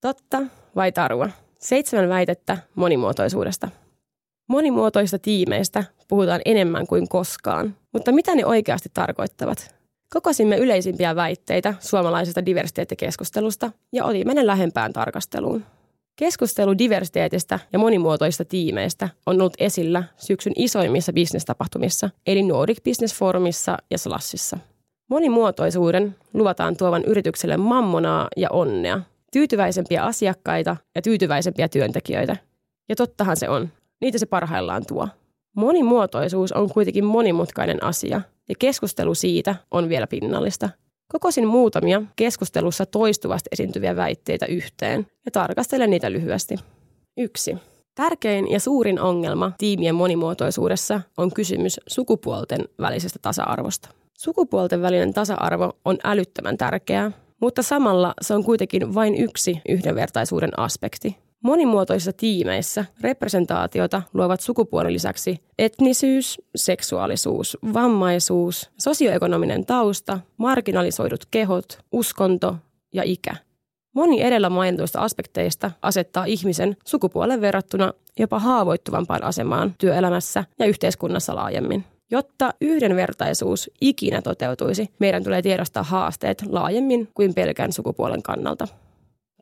Totta vai tarua? Seitsemän väitettä monimuotoisuudesta. Monimuotoista tiimeistä puhutaan enemmän kuin koskaan, mutta mitä ne oikeasti tarkoittavat? Kokosimme yleisimpiä väitteitä suomalaisesta diversiteettikeskustelusta ja otimme ne lähempään tarkasteluun. Keskustelu diversiteetistä ja monimuotoista tiimeistä on ollut esillä syksyn isoimmissa bisnestapahtumissa, eli Nordic Business Forumissa ja Slassissa. Monimuotoisuuden luvataan tuovan yritykselle mammonaa ja onnea, tyytyväisempiä asiakkaita ja tyytyväisempiä työntekijöitä. Ja tottahan se on. Niitä se parhaillaan tuo. Monimuotoisuus on kuitenkin monimutkainen asia ja keskustelu siitä on vielä pinnallista. Kokosin muutamia keskustelussa toistuvasti esiintyviä väitteitä yhteen ja tarkastelen niitä lyhyesti. Yksi. Tärkein ja suurin ongelma tiimien monimuotoisuudessa on kysymys sukupuolten välisestä tasa-arvosta. Sukupuolten välinen tasa-arvo on älyttömän tärkeää, mutta samalla se on kuitenkin vain yksi yhdenvertaisuuden aspekti. Monimuotoisissa tiimeissä representaatiota luovat sukupuolen lisäksi etnisyys, seksuaalisuus, vammaisuus, sosioekonominen tausta, marginalisoidut kehot, uskonto ja ikä. Moni edellä mainituista aspekteista asettaa ihmisen sukupuolen verrattuna jopa haavoittuvampaan asemaan työelämässä ja yhteiskunnassa laajemmin. Jotta yhdenvertaisuus ikinä toteutuisi, meidän tulee tiedostaa haasteet laajemmin kuin pelkän sukupuolen kannalta.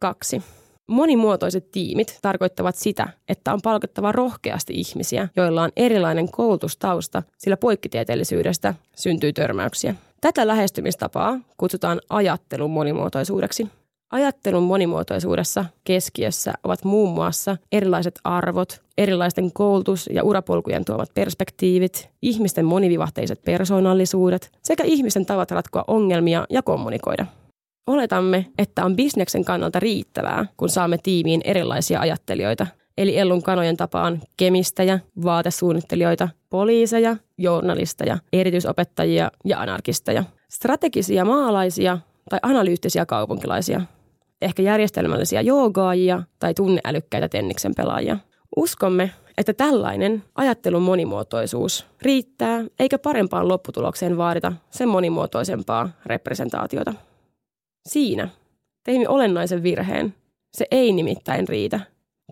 2. Monimuotoiset tiimit tarkoittavat sitä, että on palkattava rohkeasti ihmisiä, joilla on erilainen koulutustausta, sillä poikkitieteellisyydestä syntyy törmäyksiä. Tätä lähestymistapaa kutsutaan ajattelun monimuotoisuudeksi. Ajattelun monimuotoisuudessa keskiössä ovat muun muassa erilaiset arvot, erilaisten koulutus- ja urapolkujen tuomat perspektiivit, ihmisten monivivahteiset persoonallisuudet sekä ihmisten tavat ratkoa ongelmia ja kommunikoida. Oletamme, että on bisneksen kannalta riittävää, kun saamme tiimiin erilaisia ajattelijoita, eli Ellun kanojen tapaan kemistäjä, vaatesuunnittelijoita, poliiseja, journalisteja, erityisopettajia ja anarkisteja, strategisia maalaisia tai analyyttisiä kaupunkilaisia, ehkä järjestelmällisiä joogaajia tai tunneälykkäitä tenniksen pelaajia. Uskomme, että tällainen ajattelun monimuotoisuus riittää, eikä parempaan lopputulokseen vaadita sen monimuotoisempaa representaatiota. Siinä teimme olennaisen virheen. Se ei nimittäin riitä.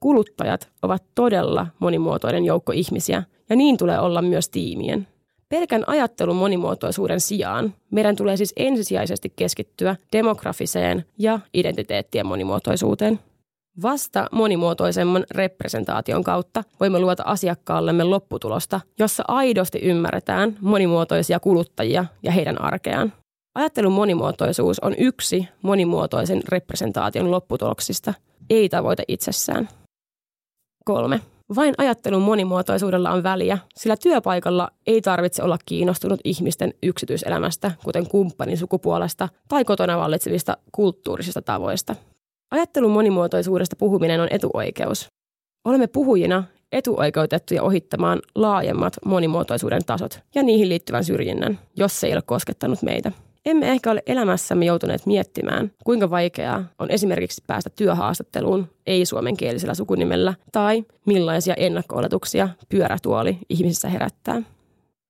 Kuluttajat ovat todella monimuotoinen joukko ihmisiä, ja niin tulee olla myös tiimien. Pelkän ajattelun monimuotoisuuden sijaan meidän tulee siis ensisijaisesti keskittyä demografiseen ja identiteettien monimuotoisuuteen. Vasta monimuotoisemman representaation kautta voimme luota asiakkaallemme lopputulosta, jossa aidosti ymmärretään monimuotoisia kuluttajia ja heidän arkeaan. Ajattelun monimuotoisuus on yksi monimuotoisen representaation lopputuloksista, ei tavoite itsessään. Kolme. Vain ajattelun monimuotoisuudella on väliä, sillä työpaikalla ei tarvitse olla kiinnostunut ihmisten yksityiselämästä, kuten kumppanin sukupuolesta tai kotona vallitsevista kulttuurisista tavoista. Ajattelun monimuotoisuudesta puhuminen on etuoikeus. Olemme puhujina etuoikeutettuja ohittamaan laajemmat monimuotoisuuden tasot ja niihin liittyvän syrjinnän, jos se ei ole koskettanut meitä. Emme ehkä ole elämässämme joutuneet miettimään, kuinka vaikeaa on esimerkiksi päästä työhaastatteluun ei-suomenkielisellä sukunimellä tai millaisia ennakko-oletuksia pyörätuoli ihmisissä herättää.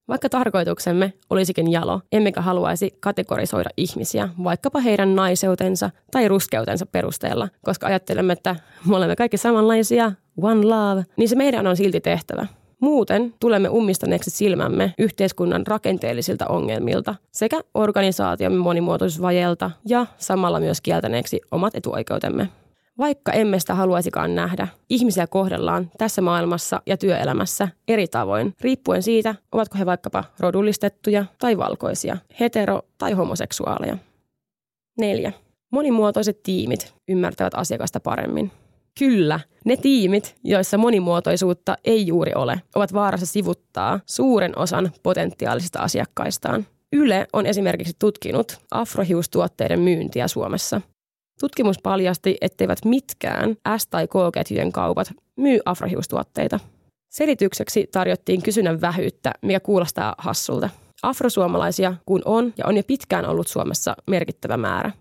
Vaikka tarkoituksemme olisikin jalo, emmekä haluaisi kategorisoida ihmisiä vaikkapa heidän naiseutensa tai ruskeutensa perusteella, koska ajattelemme, että me olemme kaikki samanlaisia, one love, niin se meidän on silti tehtävä. Muuten tulemme ummistaneeksi silmämme yhteiskunnan rakenteellisilta ongelmilta sekä organisaatiomme monimuotoisuusvajeelta ja samalla myös kieltäneeksi omat etuoikeutemme. Vaikka emme sitä haluaisikaan nähdä, ihmisiä kohdellaan tässä maailmassa ja työelämässä eri tavoin, riippuen siitä, ovatko he vaikkapa rodullistettuja tai valkoisia, hetero- tai homoseksuaaleja. 4. Monimuotoiset tiimit ymmärtävät asiakasta paremmin. Kyllä, ne tiimit, joissa monimuotoisuutta ei juuri ole, ovat vaarassa sivuttaa suuren osan potentiaalisista asiakkaistaan. Yle on esimerkiksi tutkinut afrohiustuotteiden myyntiä Suomessa. Tutkimus paljasti, etteivät mitkään S- tai K-ketjujen kaupat myy afrohiustuotteita. Selitykseksi tarjottiin kysynnän vähyyttä, mikä kuulostaa hassulta. Afrosuomalaisia kun on ja on jo pitkään ollut Suomessa merkittävä määrä.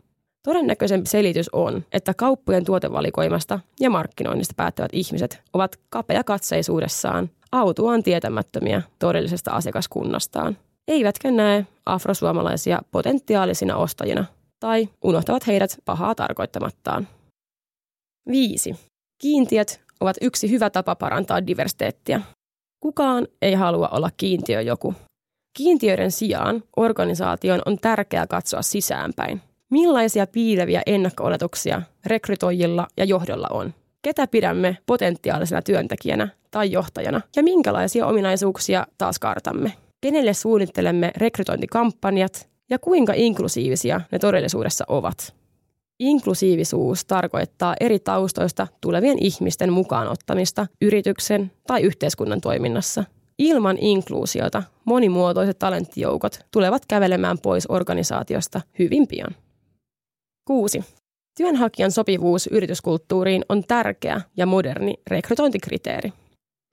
Todennäköisempi selitys on, että kauppojen tuotevalikoimasta ja markkinoinnista päättävät ihmiset ovat kapeakatseisuudessaan autuaan tietämättömiä todellisesta asiakaskunnastaan. Eivätkä näe afrosuomalaisia potentiaalisina ostajina tai unohtavat heidät pahaa tarkoittamattaan. Viisi. Kiintiöt ovat yksi hyvä tapa parantaa diversiteettiä. Kukaan ei halua olla kiintiö joku. Kiintiöiden sijaan organisaation on tärkeää katsoa sisäänpäin. Millaisia piileviä ennakko-oletuksia rekrytoijilla ja johdolla on? Ketä pidämme potentiaalisena työntekijänä tai johtajana ja minkälaisia ominaisuuksia taas kartamme? Kenelle suunnittelemme rekrytointikampanjat ja kuinka inklusiivisia ne todellisuudessa ovat? Inklusiivisuus tarkoittaa eri taustoista tulevien ihmisten mukaan ottamista yrityksen tai yhteiskunnan toiminnassa. Ilman inkluusiota monimuotoiset talenttijoukot tulevat kävelemään pois organisaatiosta hyvin pian. 6. Työnhakijan sopivuus yrityskulttuuriin on tärkeä ja moderni rekrytointikriteeri.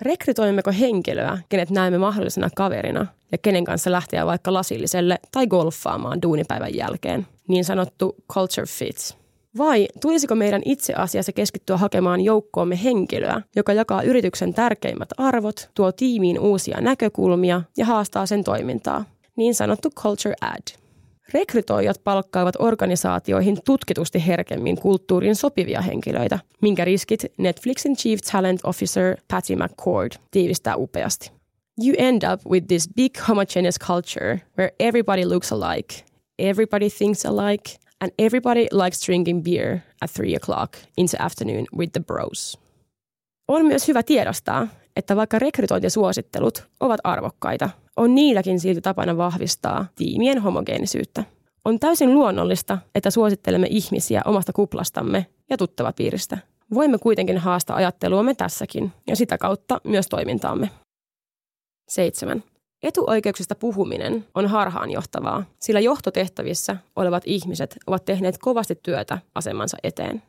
Rekrytoimmeko henkilöä, kenet näemme mahdollisena kaverina ja kenen kanssa lähteä vaikka lasilliselle tai golfaamaan duunipäivän jälkeen, niin sanottu culture fits. Vai tulisiko meidän itse asiassa keskittyä hakemaan joukkoomme henkilöä, joka jakaa yrityksen tärkeimmät arvot, tuo tiimiin uusia näkökulmia ja haastaa sen toimintaa, niin sanottu culture ad. Rekrytoijat palkkaavat organisaatioihin tutkitusti herkemmin kulttuurin sopivia henkilöitä, minkä riskit Netflixin Chief Talent Officer Patty McCord tiivistää upeasti. You end up with this big homogeneous culture where everybody looks alike, everybody thinks alike, and everybody likes drinking beer at three o'clock in the afternoon with the bros. On myös hyvä tiedostaa, että vaikka rekrytointisuosittelut ovat arvokkaita, on niilläkin silti tapana vahvistaa tiimien homogeenisyyttä. On täysin luonnollista, että suosittelemme ihmisiä omasta kuplastamme ja tuttavapiiristä. Voimme kuitenkin haastaa ajatteluamme tässäkin ja sitä kautta myös toimintaamme. 7. Etuoikeuksista puhuminen on harhaanjohtavaa, sillä johtotehtävissä olevat ihmiset ovat tehneet kovasti työtä asemansa eteen.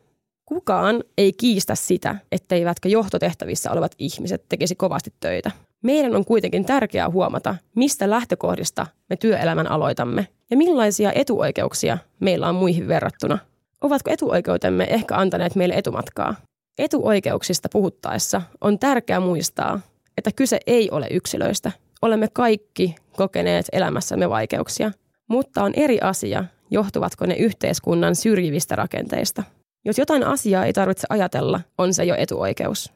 Kukaan ei kiistä sitä, etteivätkö johtotehtävissä olevat ihmiset tekisi kovasti töitä. Meidän on kuitenkin tärkeää huomata, mistä lähtökohdista me työelämän aloitamme ja millaisia etuoikeuksia meillä on muihin verrattuna. Ovatko etuoikeutemme ehkä antaneet meille etumatkaa? Etuoikeuksista puhuttaessa on tärkeää muistaa, että kyse ei ole yksilöistä. Olemme kaikki kokeneet elämässämme vaikeuksia, mutta on eri asia, johtuvatko ne yhteiskunnan syrjivistä rakenteista. Jos jotain asiaa ei tarvitse ajatella, on se jo etuoikeus.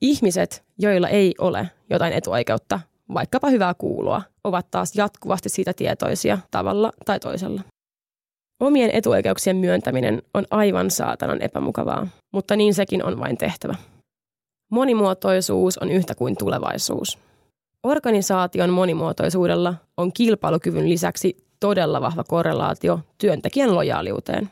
Ihmiset, joilla ei ole jotain etuoikeutta, vaikkapa hyvää kuulua, ovat taas jatkuvasti siitä tietoisia tavalla tai toisella. Omien etuoikeuksien myöntäminen on aivan saatanan epämukavaa, mutta niin sekin on vain tehtävä. Monimuotoisuus on yhtä kuin tulevaisuus. Organisaation monimuotoisuudella on kilpailukyvyn lisäksi todella vahva korrelaatio työntekijän lojaaliuteen.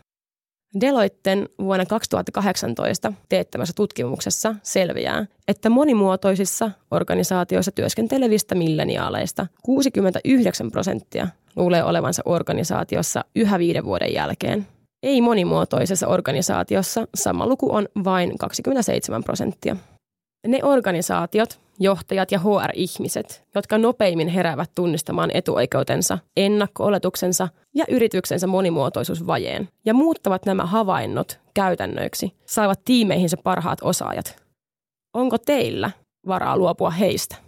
Deloitten vuonna 2018 teettämässä tutkimuksessa selviää, että monimuotoisissa organisaatioissa työskentelevistä milleniaaleista 69 prosenttia luulee olevansa organisaatiossa yhä viiden vuoden jälkeen. Ei monimuotoisessa organisaatiossa sama luku on vain 27 prosenttia. Ne organisaatiot, johtajat ja HR-ihmiset, jotka nopeimmin heräävät tunnistamaan etuoikeutensa, ennakko-oletuksensa ja yrityksensä monimuotoisuusvajeen ja muuttavat nämä havainnot käytännöiksi, saavat tiimeihinsä parhaat osaajat. Onko teillä varaa luopua heistä?